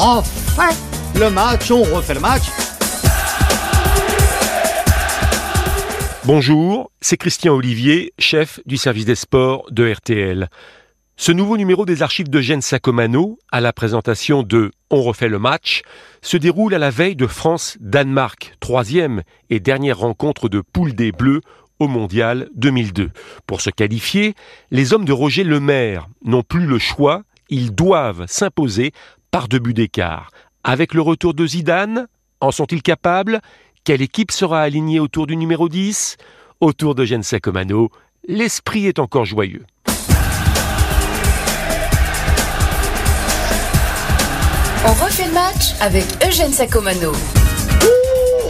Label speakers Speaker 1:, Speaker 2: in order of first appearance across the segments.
Speaker 1: refait le match, on refait le match.
Speaker 2: Bonjour, c'est Christian Olivier, chef du service des sports de RTL. Ce nouveau numéro des archives de Gênes Sacomano, à la présentation de On refait le match, se déroule à la veille de France-Danemark, troisième et dernière rencontre de poule des Bleus au Mondial 2002. Pour se qualifier, les hommes de Roger Lemaire n'ont plus le choix, ils doivent s'imposer par deux buts d'écart. Avec le retour de Zidane, en sont-ils capables? Quelle équipe sera alignée autour du numéro 10 Autour de Gênes Sacomano, l'esprit est encore joyeux.
Speaker 3: On refait le match avec Eugène Sacomano.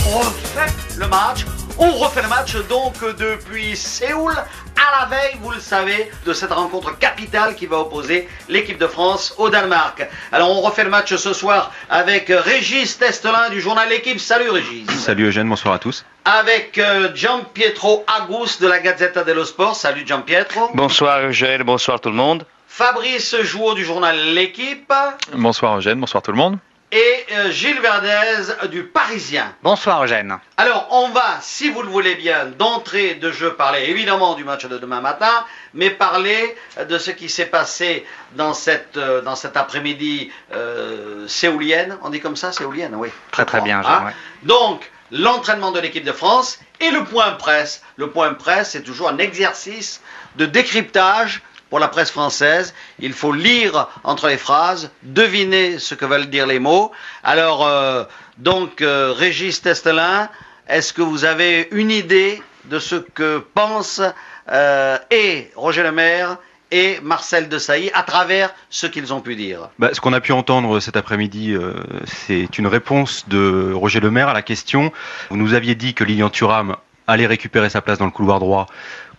Speaker 1: On refait le match. On refait le match donc depuis Séoul à la veille, vous le savez, de cette rencontre capitale qui va opposer l'équipe de France au Danemark. Alors on refait le match ce soir avec Régis Testelin du journal L'équipe. Salut Régis.
Speaker 4: Salut Eugène, bonsoir à tous.
Speaker 1: Avec euh, Gian Pietro Agus de la Gazzetta dello Sport. Salut Gian Pietro.
Speaker 5: Bonsoir Eugène, bonsoir tout le monde.
Speaker 1: Fabrice Jouot du journal L'équipe.
Speaker 4: Bonsoir Eugène, bonsoir tout le monde.
Speaker 1: Et euh, Gilles Verdez du Parisien.
Speaker 5: Bonsoir Eugène.
Speaker 1: Alors, on va, si vous le voulez bien, d'entrée de jeu, parler évidemment du match de demain matin, mais parler de ce qui s'est passé dans cette, euh, dans cet après-midi euh, séoulienne. On dit comme ça, séoulienne, oui.
Speaker 5: Très très bien,
Speaker 1: Hein
Speaker 5: ouais.
Speaker 1: Donc, l'entraînement de l'équipe de France et le point presse. Le point presse, c'est toujours un exercice de décryptage pour la presse française. Il faut lire entre les phrases, deviner ce que veulent dire les mots. Alors, euh, donc, euh, Régis Testelin, est-ce que vous avez une idée de ce que pensent euh, et Roger Lemaire et Marcel Desailly à travers ce qu'ils ont pu dire?
Speaker 4: Bah, ce qu'on a pu entendre cet après-midi, c'est une réponse de Roger Lemaire à la question. Vous nous aviez dit que Lilian Thuram allait récupérer sa place dans le couloir droit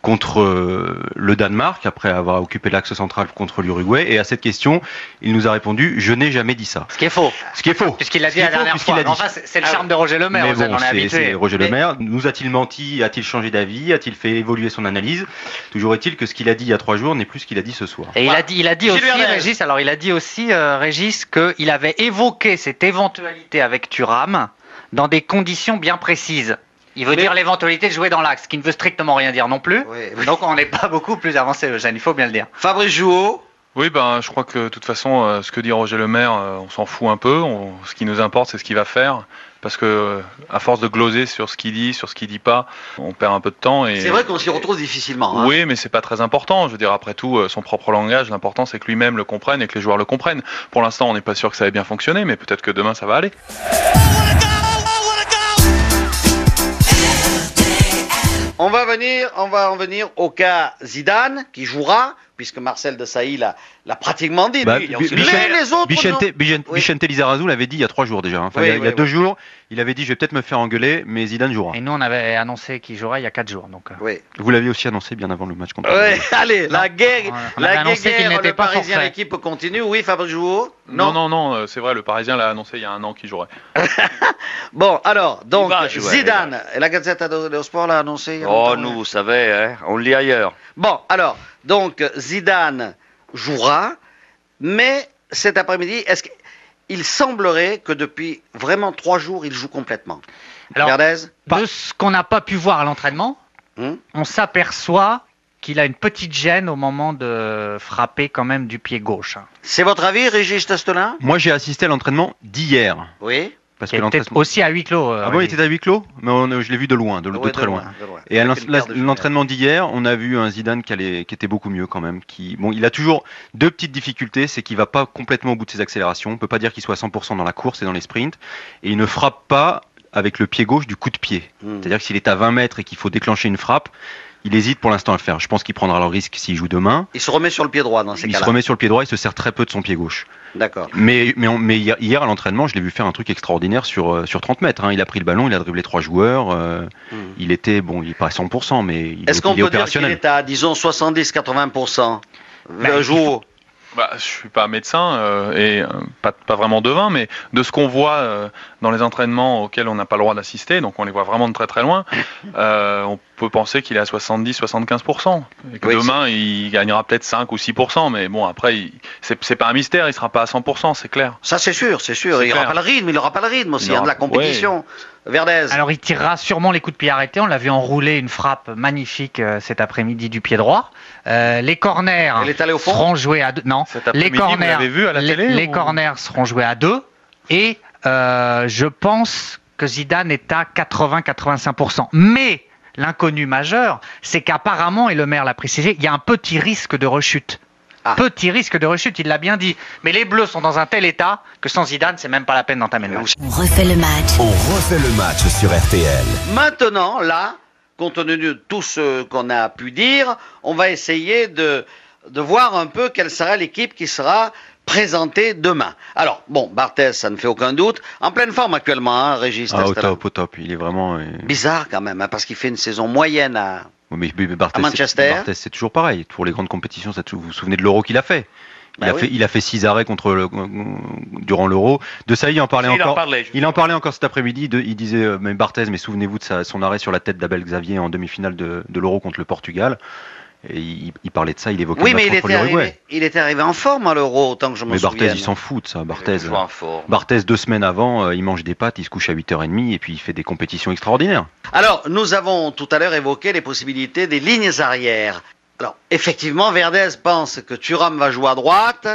Speaker 4: contre euh, le Danemark, après avoir occupé l'axe central contre l'Uruguay. Et à cette question, il nous a répondu « Je n'ai jamais dit ça
Speaker 5: Ce qui est faux. ».
Speaker 4: Ce qui est faux.
Speaker 5: Puisqu'il l'a dit la dernière fois. Enfin, c'est le charme de Roger
Speaker 4: Mais
Speaker 5: vous
Speaker 4: bon,
Speaker 5: on est
Speaker 4: c'est Roger
Speaker 1: Mais-
Speaker 4: Lemaire. Nous a-t-il menti? A-t-il changé d'avis? A-t-il fait évoluer son analyse? Toujours est-il que ce qu'il a dit il y a trois jours n'est plus ce qu'il a dit ce soir.
Speaker 5: Et il a dit, il a dit aussi. Régis, alors il a dit aussi, euh, Régis, qu'il avait évoqué cette éventualité avec Thuram dans des conditions bien précises. Il veut
Speaker 1: Mais-
Speaker 5: dire l'éventualité de jouer dans l'axe, ce qui ne veut strictement rien dire non plus.
Speaker 1: Oui, oui.
Speaker 5: Donc on n'est pas beaucoup plus avancé, Eugène, il faut bien le dire.
Speaker 1: Fabrice Jouot
Speaker 6: Oui, ben, je crois que de toute façon, euh, ce que dit Roger Le Maire, euh, on s'en fout un peu. On- ce qui nous importe, c'est ce qu'il va faire. Parce que, euh, à force de gloser sur ce qu'il dit, sur ce qu'il dit pas, on perd un peu de temps. Et,
Speaker 1: C'est vrai qu'on s'y retrouve difficilement. hein.
Speaker 6: Oui, mais c'est pas très important. Je veux dire, après tout, son propre langage, l'important c'est que lui-même le comprenne et que les joueurs le comprennent. Pour l'instant, on n'est pas sûr que ça ait bien fonctionné, mais peut-être que demain ça va aller.
Speaker 1: On va en venir au cas Zidane qui jouera, puisque Marcel de Sailly l'a, l'a pratiquement dit.
Speaker 4: Bah,
Speaker 1: lui,
Speaker 4: Bichente-
Speaker 1: mais les autres, Oui.
Speaker 4: Vicente Lizarazu l'avait dit il y a trois jours déjà. hein. Enfin,
Speaker 1: Oui,
Speaker 4: il y a, il y a
Speaker 1: oui,
Speaker 4: deux jours, il avait dit je vais peut-être me faire engueuler, mais Zidane jouera.
Speaker 5: Et nous, on avait annoncé qu'il jouerait il y a 4 jours. Donc, euh,
Speaker 1: Oui.
Speaker 4: Vous l'aviez aussi annoncé bien avant le match contre.
Speaker 1: Allez, la guerre.
Speaker 5: On
Speaker 1: la
Speaker 5: qu'il
Speaker 1: guerre,
Speaker 5: n'était
Speaker 1: le
Speaker 5: pas
Speaker 1: Parisien,
Speaker 5: forfait.
Speaker 1: l'équipe continue. Oui, Fabrice Jouot
Speaker 6: Non, non, non, euh, c'est vrai, le Parisien l'a annoncé il y a un an qu'il jouerait.
Speaker 1: Bon, alors, donc,
Speaker 7: jouer,
Speaker 1: Zidane, et la Gazette dello Sport l'a annoncé. il y a
Speaker 7: Oh, nous, vous savez, hein, on lit ailleurs.
Speaker 1: Bon, alors, donc, Zidane jouera, mais cet après-midi, est-ce qu'il semblerait que depuis vraiment trois jours, il joue complètement
Speaker 5: Alors,
Speaker 1: Verdez
Speaker 5: de ce qu'on n'a pas pu voir à l'entraînement,
Speaker 1: Hmm
Speaker 5: on s'aperçoit qu'il a une petite gêne au moment de frapper quand même du pied gauche.
Speaker 1: C'est votre avis, Régis Testelin
Speaker 4: Moi j'ai assisté à l'entraînement d'hier.
Speaker 1: Oui.
Speaker 4: Parce
Speaker 5: Qui
Speaker 4: que
Speaker 5: était
Speaker 4: l'entraînement.
Speaker 5: aussi à huis clos. euh,
Speaker 4: Ah bon, il était à huis clos Mais on- je l'ai vu de loin, de, très loin.
Speaker 1: de loin.
Speaker 4: Et l'entraînement d'hier, on a vu un Zidane qui, allait- qui était beaucoup mieux quand même. Qui, bon, il a toujours deux petites difficultés, c'est qu'il va pas complètement au bout de ses accélérations. On peut pas dire qu'il soit à 100% dans la course et dans les sprints. Et il ne frappe pas avec le pied gauche du coup de pied.
Speaker 1: Hmm.
Speaker 4: C'est-à-dire que s'il est à 20 mètres et qu'il faut déclencher une frappe, il hésite pour l'instant à le faire. Je pense qu'il prendra le risque s'il joue demain.
Speaker 1: Il se remet sur le pied droit dans ces
Speaker 4: Il se
Speaker 1: cas-là.
Speaker 4: remet sur le pied droit, il se sert très peu de son pied gauche.
Speaker 1: D'accord.
Speaker 4: Mais, mais, on- mais hier, hier, à l'entraînement, je l'ai vu faire un truc extraordinaire sur, euh, sur 30 mètres. hein. Il a pris le ballon, il a dribblé trois joueurs. euh,
Speaker 1: Hmm.
Speaker 4: Il était, bon, il est pas à 100%, mais il,
Speaker 1: Est-ce
Speaker 4: est-
Speaker 1: qu'on
Speaker 4: est
Speaker 1: peut dire qu'il est à, disons, 70-80%
Speaker 5: Bah,
Speaker 1: Le jour.
Speaker 6: Bah, je suis pas médecin euh, et euh, pas, pas vraiment devin, mais de ce qu'on voit euh, dans les entraînements auxquels on n'a pas le droit d'assister, donc on les voit vraiment de très très loin, on peut penser qu'il est à 70-75%. Et que
Speaker 1: Oui,
Speaker 6: demain, il gagnera peut-être 5 ou 6%. Mais bon, après, c'est pas un mystère, il sera pas à 100%, c'est clair.
Speaker 1: Ça, c'est sûr, c'est sûr. Il n'aura pas le rythme, il n'aura pas le rythme aussi,
Speaker 6: Il
Speaker 1: hein, de la compétition. Verdez.
Speaker 5: Alors il tirera sûrement les coups de pied arrêtés. On l'a vu enrouler une frappe magnifique euh, cet après-midi du pied droit. Euh, les corners
Speaker 1: Elle est allée au fond
Speaker 5: seront joués à deux. Non,
Speaker 6: Cet
Speaker 5: les
Speaker 6: après-midi, vous
Speaker 5: corners,
Speaker 6: l'avez vu à la
Speaker 5: les,
Speaker 6: télé
Speaker 5: les
Speaker 6: ou-
Speaker 5: corners seront joués à deux. Et euh, je pense que Zidane est à 80-85%. Mais l'inconnu majeur, c'est qu'apparemment, et le maire l'a précisé, il y a un petit risque de rechute.
Speaker 1: Ah.
Speaker 5: Petit risque de rechute, il l'a bien dit. Mais les Bleus sont dans un tel état que sans Zidane, c'est même pas la peine d'entamer le match.
Speaker 3: On refait le match.
Speaker 8: On refait le match sur RTL.
Speaker 1: Maintenant, là, compte tenu de tout ce qu'on a pu dire, on va essayer de, de voir un peu quelle sera l'équipe qui sera présentée demain. Alors, bon, Barthez, ça ne fait aucun doute. En pleine forme actuellement, hein, Régis
Speaker 4: Ah, au top, au top. Il est vraiment. euh,
Speaker 1: Bizarre quand même, hein, parce qu'il fait une saison moyenne à...
Speaker 4: Mais, mais Barthez,
Speaker 1: À Manchester.
Speaker 4: c'est- toujours pareil. Pour les grandes compétitions, ça, vous vous souvenez de l'Euro qu'il a fait? Il,
Speaker 1: Bah
Speaker 4: a
Speaker 1: oui.
Speaker 4: fait il a fait six arrêts contre le, durant l'Euro. De ça, il en parlait
Speaker 7: Il en
Speaker 4: encore.
Speaker 7: parlait.
Speaker 4: Il en parlait encore cet après-midi. de- Il disait, euh, mais Barthez, mais souvenez-vous de sa- son arrêt sur la tête d'Abel Xavier en demi-finale de, de l'Euro contre le Portugal. Il, il parlait de ça, il évoquait
Speaker 1: Oui,
Speaker 4: le
Speaker 1: mais il
Speaker 4: contre
Speaker 1: était, arrivé, il était arrivé en forme à l'Euro, autant que je
Speaker 4: Mais
Speaker 1: souviens.
Speaker 4: Barthez, il s'en fout de ça. Barthez,
Speaker 7: Toujours en forme.
Speaker 4: Barthez, deux semaines avant, euh, il mange des pâtes, il se couche à 8h30 et puis il fait des compétitions extraordinaires.
Speaker 1: Alors, nous avons tout à l'heure évoqué les possibilités des lignes arrières. Alors, effectivement, Verdez pense que Thuram va jouer à droite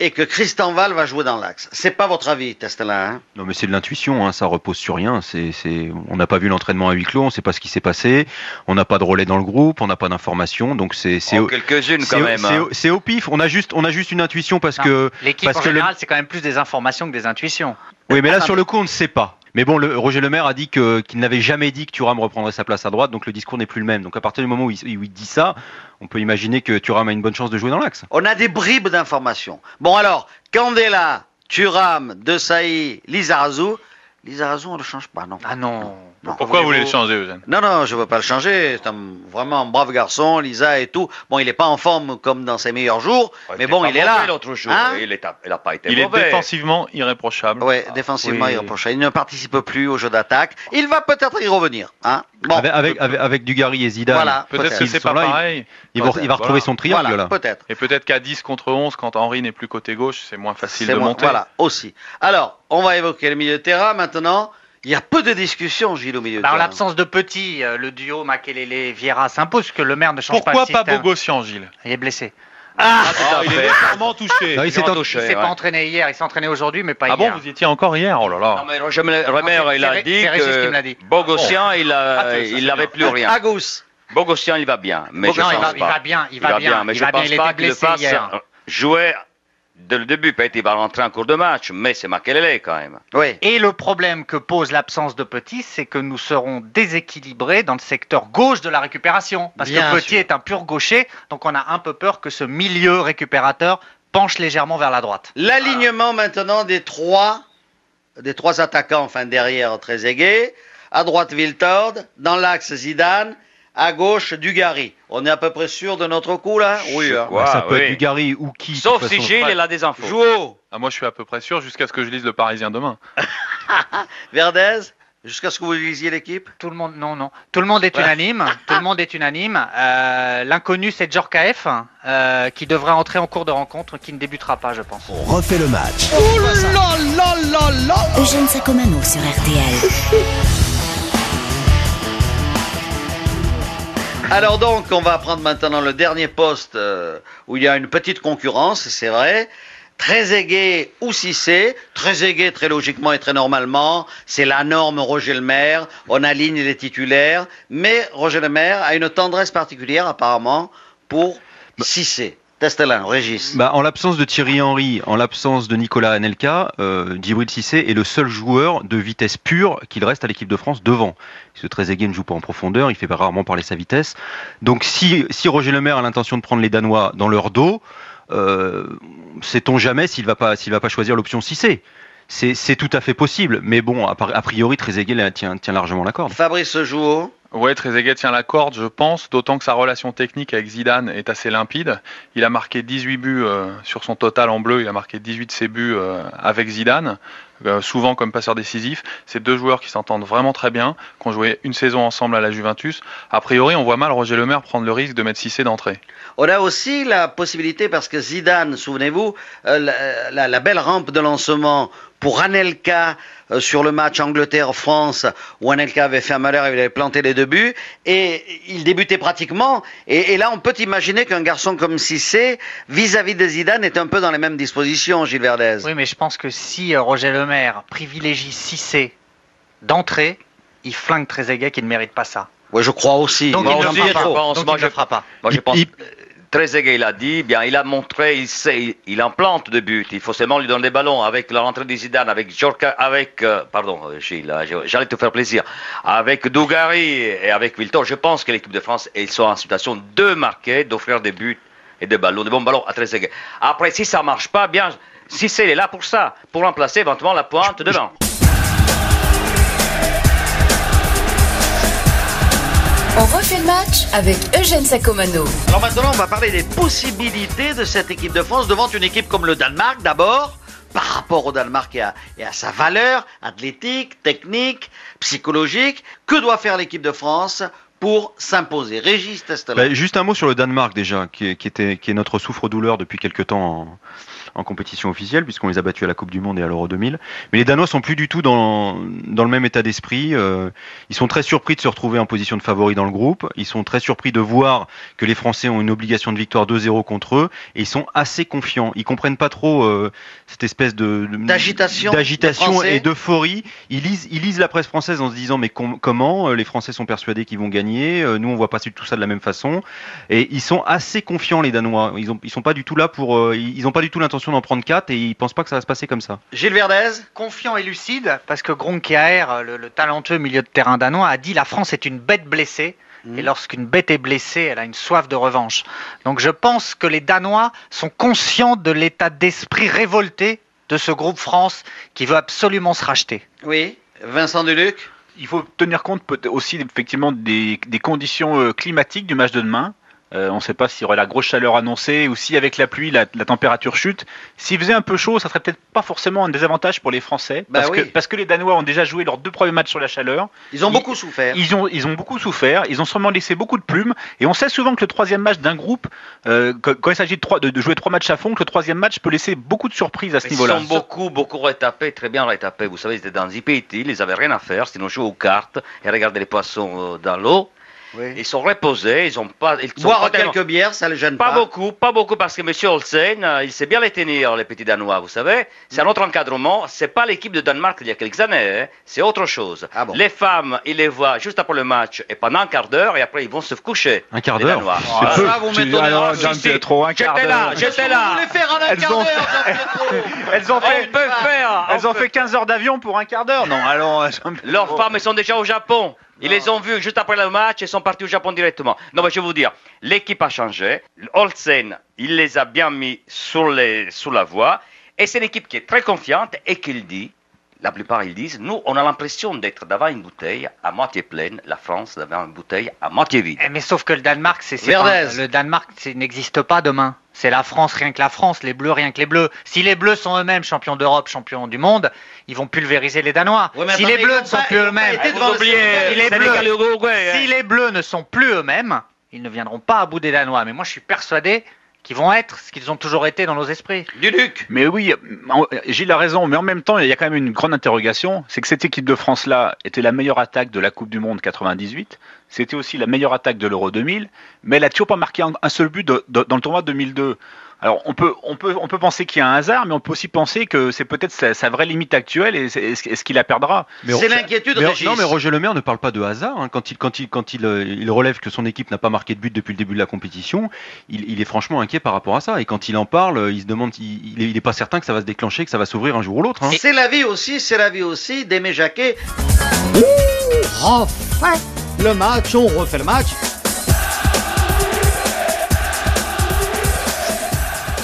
Speaker 1: et que Christian Val va jouer dans l'axe. C'est pas votre avis, Testelin hein?
Speaker 4: Non, mais c'est de l'intuition, hein, ça repose sur rien. C'est, c'est, on n'a pas vu l'entraînement à huis clos, on ne sait pas ce qui s'est passé, on n'a pas de relais dans le groupe, on n'a pas d'informations, donc c'est, c'est,
Speaker 7: Oh,
Speaker 4: au-
Speaker 7: quelques-unes
Speaker 4: c'est
Speaker 7: quand
Speaker 4: au-
Speaker 7: même.
Speaker 4: c'est
Speaker 7: hein.
Speaker 4: au- c'est au pif. On a juste, on a juste une intuition parce
Speaker 5: Non,
Speaker 4: que,
Speaker 5: L'équipe
Speaker 4: parce
Speaker 5: en
Speaker 4: que le-
Speaker 5: général, c'est quand même plus des informations que des intuitions.
Speaker 4: oui, mais là sur le coup, on ne sait pas. Mais bon, le, Roger Le Maire a dit que, qu'il n'avait jamais dit que Thuram reprendrait sa place à droite, donc le discours n'est plus le même. Donc à partir du moment où il, où il dit ça, on peut imaginer que Thuram a une bonne chance de jouer dans l'axe.
Speaker 1: On a des bribes d'informations. Bon alors, Candela, Thuram, Desailly, Lizarazu. Lizarazu, on ne le change pas, non?
Speaker 5: Ah non.
Speaker 1: Non.
Speaker 6: Pourquoi vous voulez le changer, Eugène?
Speaker 1: Non, non, je ne veux pas le changer. C'est un, vraiment un brave garçon, Lisa et tout. Bon, il n'est pas en forme comme dans ses meilleurs jours, mais bon, il est là.
Speaker 7: l'autre jour.
Speaker 1: Hein
Speaker 7: il n'a pas été
Speaker 6: Il est défensivement irréprochable.
Speaker 1: Ouais, défensivement,
Speaker 6: oui.
Speaker 1: il. Il ne participe plus au jeu d'attaque. Il va peut-être y revenir. Hein bon,
Speaker 4: avec, avec, avec, avec Dugarry et Zidane,
Speaker 1: Voilà.
Speaker 6: Peut-être que c'est pas
Speaker 4: là,
Speaker 6: pareil.
Speaker 4: il, va, il va retrouver
Speaker 6: Voilà.
Speaker 4: son triangle
Speaker 1: voilà,
Speaker 4: là.
Speaker 1: peut-être.
Speaker 6: Et peut-être qu'à 10 contre 11, quand Henri n'est plus côté gauche, c'est moins facile de monter.
Speaker 1: Voilà, aussi. Alors, on va évoquer le milieu de terrain maintenant. Il y a peu de discussions, Gilles, au milieu
Speaker 5: Bah,
Speaker 1: de
Speaker 5: en l'absence de Petit, euh, le duo Makelele-Vieira s'impose que le maire ne change
Speaker 6: Pourquoi
Speaker 5: pas
Speaker 6: pas
Speaker 5: le système.
Speaker 6: Bogossian, Gilles?
Speaker 5: Il est blessé.
Speaker 7: Ah,
Speaker 6: il est légèrement touché.
Speaker 4: Non, il s'est
Speaker 7: Ils ont
Speaker 4: en-
Speaker 7: touché,
Speaker 5: Il s'est
Speaker 7: ouais.
Speaker 5: pas entraîné hier, il s'est entraîné aujourd'hui, mais pas
Speaker 6: Ah bon,
Speaker 5: hier.
Speaker 6: vous étiez encore hier Oh là là.
Speaker 7: Non, mais Remer,
Speaker 5: c'est-
Speaker 7: il a dit que
Speaker 5: dit.
Speaker 7: Bogossian, il a-
Speaker 6: Ah,
Speaker 7: il n'avait plus rien.
Speaker 1: Agus.
Speaker 7: Bogossian, il va bien. Mais je pense
Speaker 5: il va,
Speaker 7: pas.
Speaker 5: il va bien, il va, bien,
Speaker 7: mais
Speaker 5: il
Speaker 7: je
Speaker 5: bien,
Speaker 7: pense pas qu'il fasse
Speaker 5: hier.
Speaker 7: jouer dès le début. Il va rentrer en cours de match, mais c'est Makelele quand même.
Speaker 1: Oui.
Speaker 5: Et le problème que pose l'absence de Petit, c'est que nous serons déséquilibrés dans le secteur gauche de la récupération. Parce
Speaker 1: Bien
Speaker 5: que Petit
Speaker 1: sûr.
Speaker 5: est un pur gaucher, donc on a un peu peur que ce milieu récupérateur penche légèrement vers la droite.
Speaker 1: L'alignement maintenant des trois, des trois attaquants, enfin derrière Trezeguet, à droite Viltord, dans l'axe Zidane, à gauche Dugarry. On est à peu près sûr de notre coup là Oui. Hein.
Speaker 4: Bah, ça peut
Speaker 7: oui.
Speaker 4: être Dugarry ou qui.
Speaker 7: Sauf si. Gilles, il a des infos.
Speaker 1: Jouot,
Speaker 6: Ah, moi, je suis à peu près sûr jusqu'à ce que je lise le Parisien demain.
Speaker 1: Verdez, jusqu'à ce que vous lisiez l'équipe
Speaker 5: Tout le monde, non, non. Tout le monde est
Speaker 1: Ouais.
Speaker 5: unanime. Tout le monde est unanime. Euh, L'inconnu, c'est Djorkaeff, euh, qui devrait entrer en cours de rencontre, qui ne débutera pas, je pense.
Speaker 8: On refait le match.
Speaker 3: Eugène Sacomano sur RTL.
Speaker 1: Alors donc, on va prendre maintenant le dernier poste euh, où il y a une petite concurrence, c'est vrai. Trezeguet ou Cissé. Trezeguet, très logiquement et très normalement, c'est la norme Roger Le Maire. On aligne les titulaires. Mais Roger Le Maire a une tendresse particulière, apparemment, pour Cissé. Testelin, Régis.
Speaker 4: Bah, en l'absence de Thierry Henry, en l'absence de Nicolas Anelka, euh, Djibril Cissé est le seul joueur de vitesse pure qu'il reste à l'équipe de France devant. Parce que Trezeguet ne joue pas en profondeur, il fait rarement parler sa vitesse. Donc si, si Roger Le Maire a l'intention de prendre les Danois dans leur dos, euh, sait-on jamais s'il va pas s'il va pas choisir l'option Cissé? C'est tout à fait possible, mais bon, a, priori Trezeguet tient largement la corde.
Speaker 1: Fabrice Jouot.
Speaker 6: Ouais, Trezeguet tient la corde, je pense, d'autant que sa relation technique avec Zidane est assez limpide. Il a marqué 18 buts euh, sur son total en bleu, il a marqué 18 de ses buts euh, avec Zidane, euh, souvent comme passeur décisif. C'est deux joueurs qui s'entendent vraiment très bien, qui ont joué une saison ensemble à la Juventus. A priori, on voit mal Roger Lemaire prendre le risque de mettre Cissé d'entrée.
Speaker 1: On a aussi la possibilité, parce que Zidane, souvenez-vous, la, belle rampe de lancement pour Anelka sur le match Angleterre-France, où Anelka avait fait un malheur, il avait planté les deux buts, et il débutait pratiquement. Et, et là, on peut imaginer qu'un garçon comme Cissé, vis-à-vis de Zidane, est un peu dans les mêmes dispositions, Gilles Verdez.
Speaker 5: Oui, mais je pense que si euh, Roger Lemaire privilégie Cissé d'entrée, il flingue Trezeguet qui ne mérite pas ça.
Speaker 1: Ouais, je crois aussi.
Speaker 5: Donc
Speaker 7: Moi
Speaker 5: il ne le fera pas.
Speaker 7: moi,
Speaker 5: il ne le
Speaker 7: je-
Speaker 5: fera pas.
Speaker 7: Moi, je
Speaker 4: Il-
Speaker 7: pense.
Speaker 4: il-
Speaker 7: Trezeguet, il a dit, bien, il a montré, il sait, il, en plante de buts. Il faut seulement lui donner des ballons avec la rentrée de Zidane, avec Jorka, avec, euh, pardon, euh, Gilles, je- j'allais te faire plaisir, avec Dougari et avec Wilton. Je pense que l'équipe de France, ils sont en situation de marquer, d'offrir des buts et des ballons, des bons ballons à Trezeguet. Après, si ça marche pas, bien, si c'est là pour ça, pour remplacer éventuellement la pointe devant.
Speaker 3: On refait le match avec Eugène Sacomano.
Speaker 1: Alors maintenant, on va parler des possibilités de cette équipe de France devant une équipe comme le Danemark d'abord, par rapport au Danemark et à, et à sa valeur athlétique, technique, psychologique. Que doit faire l'équipe de France pour s'imposer? Régis Testelan.
Speaker 4: Bah, juste un mot sur le Danemark déjà, qui est, qui était, qui est notre souffre-douleur depuis quelques temps en, en compétition officielle, puisqu'on les a battus à la Coupe du Monde et à l'Euro 2000. Mais les Danois sont plus du tout dans, dans le même état d'esprit. euh, ils sont très surpris de se retrouver en position de favori dans le groupe. Ils sont très surpris de voir que les Français ont une obligation de victoire 2-0 contre eux. Et ils sont assez confiants. Ils comprennent pas trop euh, cette espèce de
Speaker 1: D'agitation
Speaker 4: d'agitation et d'euphorie. Ils lisent, ils lisent la presse française en se disant mais com- comment euh, les Français sont persuadés qu'ils vont gagner. Nous on voit pas tout ça de la même façon. Et ils sont assez confiants les Danois. Ils ont, ils sont pas du tout là pour, euh, ils ont pas du tout l'intention d'en prendre quatre et ils pensent pas que ça va se passer comme ça.
Speaker 1: Gilles Verdez
Speaker 5: Confiant et lucide, parce que Gronkiaer, le, le talentueux milieu de terrain danois, a dit la France est une bête blessée.
Speaker 1: Mhm.
Speaker 5: Et lorsqu'une bête est blessée, elle a une soif de revanche. Donc je pense que les Danois sont conscients de l'état d'esprit révolté de ce groupe France qui veut absolument se racheter.
Speaker 1: Oui. Vincent Duluc
Speaker 9: Il faut tenir compte aussi effectivement des, des conditions euh, climatiques du match de demain. Euh, on ne sait pas s'il y aurait la grosse chaleur annoncée ou si avec la pluie la, la température chute. S'il faisait un peu chaud, ça serait peut-être pas forcément un désavantage pour les Français
Speaker 1: Bah
Speaker 9: parce,
Speaker 1: oui.
Speaker 9: que, parce que les Danois ont déjà joué leurs deux premiers matchs sur la chaleur.
Speaker 1: Ils ont
Speaker 9: Ils-
Speaker 1: beaucoup souffert.
Speaker 9: Ils ont, ils ont beaucoup souffert, ils ont sûrement laissé beaucoup de plumes, et on sait souvent que le troisième match d'un groupe, euh, quand, quand il s'agit de, trois- de- de jouer trois matchs à fond, que le troisième match peut laisser beaucoup de surprises à ce
Speaker 7: Ils
Speaker 9: niveau-là.
Speaker 7: sont beaucoup, beaucoup rétapés, très bien rétapés. Vous savez, ils étaient dans Zipiti, ils n'avaient rien à faire, sinon jouer aux cartes et regarder les poissons euh, dans l'eau.
Speaker 1: Oui.
Speaker 7: Ils sont reposés, ils ont pas. Ils sont
Speaker 1: Boire
Speaker 7: pas tellement-
Speaker 1: quelques bières, ça ne le gêne
Speaker 7: Pas
Speaker 1: pas.
Speaker 7: beaucoup, pas beaucoup, parce que M. Olsen, euh, il sait bien les tenir, les petits Danois, vous savez. C'est un autre encadrement. C'est pas l'équipe de Danemark d'il y a quelques années, hein. c'est autre chose.
Speaker 1: Ah bon.
Speaker 7: Les femmes, ils les voient juste après le match et pendant un quart d'heure, et après ils vont se coucher.
Speaker 4: Un quart
Speaker 7: les
Speaker 4: d'heure.
Speaker 7: Danois.
Speaker 1: Ah,
Speaker 7: Voilà.
Speaker 1: ça, vous
Speaker 9: Tu-
Speaker 1: m'étonnez.
Speaker 9: alors, Jean,
Speaker 7: si,
Speaker 9: c'est
Speaker 7: si.
Speaker 9: trop un quart
Speaker 7: J'étais là,
Speaker 9: d'heure.
Speaker 1: Qu'est-ce que
Speaker 7: j'étais
Speaker 1: vous
Speaker 7: là.
Speaker 1: voulez faire en un
Speaker 9: Elles
Speaker 1: quart
Speaker 9: ont- Elles ont
Speaker 7: On
Speaker 9: fait, elles
Speaker 7: on
Speaker 9: ont fait 15 heures d'avion pour un quart d'heure. Non, alors. euh,
Speaker 7: Leurs femmes, elles sont déjà au Japon. Ils les ont vus juste après le match et sont partis au Japon directement. Non, mais je vais vous dire, l'équipe a changé. Olsen, il les a bien mis sur, les, sur la voie. Et c'est une équipe qui est très confiante et qui le dit. La plupart, ils disent, nous, on a l'impression d'être devant une bouteille à moitié pleine, la France devant une bouteille à moitié vide.
Speaker 5: Eh, Mais sauf que le Danemark, c'est c'est
Speaker 1: Verdez.
Speaker 5: pas- le Danemark c'est- n'existe pas demain. C'est la France rien que la France, les Bleus rien que les Bleus. Si les Bleus sont eux-mêmes champions d'Europe, champions du monde, ils vont pulvériser les Danois.
Speaker 1: Ouais,
Speaker 5: si
Speaker 1: attendez,
Speaker 5: les Bleus ne sont
Speaker 1: pas-
Speaker 5: plus eux-mêmes, si les Bleus ne sont plus eux-mêmes, ils ne viendront pas à bout des Danois. Mais moi, je suis persuadé qu'ils vont être ce qu'ils ont toujours été dans nos esprits.
Speaker 1: Duluc
Speaker 9: Mais oui, Gilles a raison, mais en même temps, il y a quand même une grande interrogation, c'est que cette équipe de France-là était la meilleure attaque de la Coupe du Monde 98, c'était aussi la meilleure attaque de l'Euro 2000, mais elle a toujours pas marqué un, un seul but de- de- dans le tournoi 2002. Alors on peut, on peut, on peut penser qu'il y a un hasard, mais on peut aussi penser que c'est peut-être sa, sa vraie limite actuelle et c'est- est-ce qu'il la perdra?
Speaker 4: Mais
Speaker 1: C'est l'inquiétude, Régis.
Speaker 4: non, mais Roger Lemaire ne parle pas de hasard. hein. Quand, il, quand, il, quand il, euh, il relève que son équipe n'a pas marqué de but depuis le début de la compétition, il, il est franchement inquiet par rapport à ça. Et quand il en parle, euh, il se demande, il, il est, il est pas certain que ça va se déclencher, que ça va s'ouvrir un jour ou l'autre. hein.
Speaker 1: C'est la vie aussi, c'est la vie aussi d'Aimé Jacquet. Refait le match, on refait le match.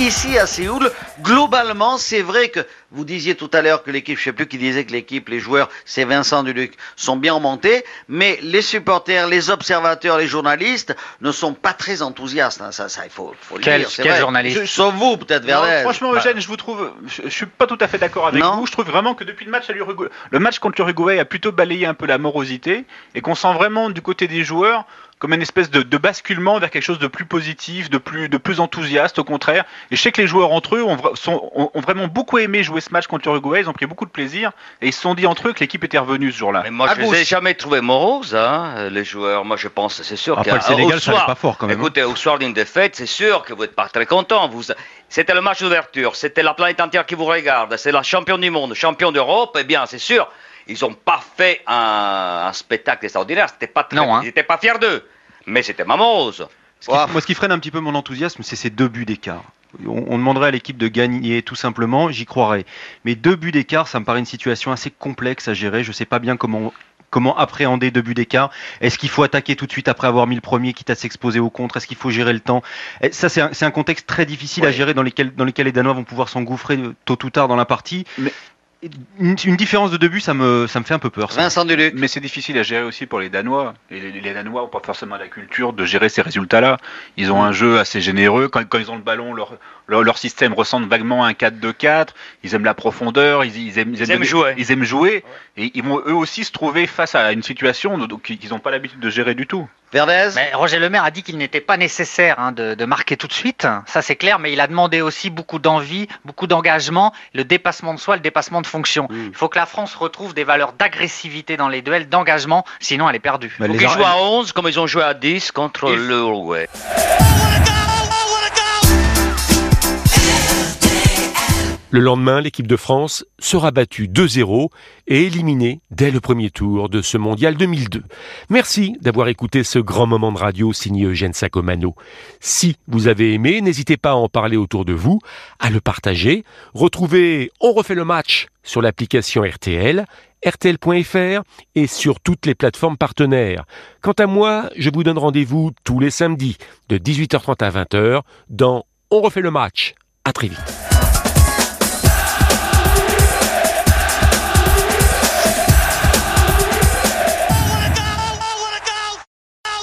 Speaker 1: Ici à Séoul, globalement, c'est vrai que vous disiez tout à l'heure que l'équipe, je sais plus qui disait que l'équipe, les joueurs, c'est Vincent Duluc, sont bien montés, mais les supporters, les observateurs, les journalistes ne sont pas très enthousiastes. hein. Ça, ça, il faut, faut le
Speaker 5: Quel,
Speaker 1: dire.
Speaker 5: quel
Speaker 1: vrai.
Speaker 5: journaliste
Speaker 1: Sauf vous, peut-être,
Speaker 9: Non,
Speaker 1: Verdez.
Speaker 9: franchement, Eugène, je vous trouve, je, je suis pas tout à fait d'accord avec
Speaker 1: Non
Speaker 9: vous. Je trouve vraiment que depuis le match à l'Uruguay, le match contre l'Uruguay a plutôt balayé un peu la morosité et qu'on sent vraiment du côté des joueurs comme une espèce de, de basculement vers quelque chose de plus positif, de plus, de plus enthousiaste, au contraire. Et je sais que les joueurs entre eux ont, vra- sont- ont- ont vraiment beaucoup aimé jouer ce match contre l'Uruguay. Ils ont pris beaucoup de plaisir et ils se sont dit entre eux que l'équipe était revenue ce jour-là.
Speaker 7: Mais moi,
Speaker 1: À
Speaker 7: je les
Speaker 1: gauche.
Speaker 7: ai jamais trouvés moroses, hein, les joueurs. Moi, je pense, c'est sûr
Speaker 4: Après,
Speaker 7: qu'au
Speaker 4: le Sénégal,
Speaker 7: soir,
Speaker 4: pas fort, quand même, hein.
Speaker 7: Écoutez, au soir d'une défaite, c'est sûr que vous n'êtes pas très content. Vous, c'était le match d'ouverture, c'était la planète entière qui vous regarde, c'est la championne du monde, champion d'Europe. Eh bien, c'est sûr, ils n'ont pas fait un, un spectacle extraordinaire. C'était pas très,
Speaker 5: Non, hein.
Speaker 7: ils n'étaient pas fiers d'eux, mais c'était mamose.
Speaker 4: Ce qui- moi, ce qui freine un petit peu mon enthousiasme, c'est ces deux buts d'écart. On, on demanderait à l'équipe de gagner tout simplement, j'y croirais. Mais deux buts d'écart, ça me paraît une situation assez complexe à gérer. Je sais pas bien comment comment appréhender deux buts d'écart. Est-ce qu'il faut attaquer tout de suite après avoir mis le premier, quitte à s'exposer au contre? Est-ce qu'il faut gérer le temps? Et Ça, c'est un, contexte très difficile à gérer dans lequel, dans lequel les Danois vont pouvoir s'engouffrer tôt ou tard dans la partie.
Speaker 9: Mais-
Speaker 4: Une, une différence de deux buts, ça me, ça me fait un peu peur. ça.
Speaker 1: Vincent Duluc.
Speaker 9: Mais c'est difficile à gérer aussi pour les Danois. Et les, les Danois n'ont pas forcément la culture de gérer ces résultats-là. Ils ont un jeu assez généreux. Quand, quand ils ont le ballon, leur, leur, leur système ressemble vaguement à un 4-2-4. Ils aiment la profondeur. Ils, ils aiment,
Speaker 7: Ils aiment jouer.
Speaker 9: Ils aiment jouer. Et ils vont eux aussi se trouver face à une situation qu'ils n'ont pas l'habitude de gérer du tout.
Speaker 1: Verdez.
Speaker 5: Mais Roger Lemaire a dit qu'il n'était pas nécessaire hein, de, de marquer tout de suite, ça c'est clair, mais il a demandé aussi beaucoup d'envie, beaucoup d'engagement, le dépassement de soi, le dépassement de fonction.
Speaker 4: Mm.
Speaker 5: Il faut que la France retrouve des valeurs d'agressivité dans les duels, d'engagement, sinon elle est perdue.
Speaker 4: Bah,
Speaker 7: Faut
Speaker 4: les
Speaker 7: qu'ils
Speaker 4: Ar-
Speaker 7: jouent à 11 comme ils ont joué à 10 contre l'Uruguay.
Speaker 2: Le lendemain, l'équipe de France sera battue 2-0 et éliminée dès le premier tour de ce mondial 2002. Merci d'avoir écouté ce grand moment de radio signé Eugène Sacomano. Si vous avez aimé, n'hésitez pas à en parler autour de vous, à le partager. Retrouvez On refait le match sur l'application RTL, rtl.fr et sur toutes les plateformes partenaires. Quant à moi, je vous donne rendez-vous tous les samedis de 18h30 à 20h dans On refait le match. À très vite.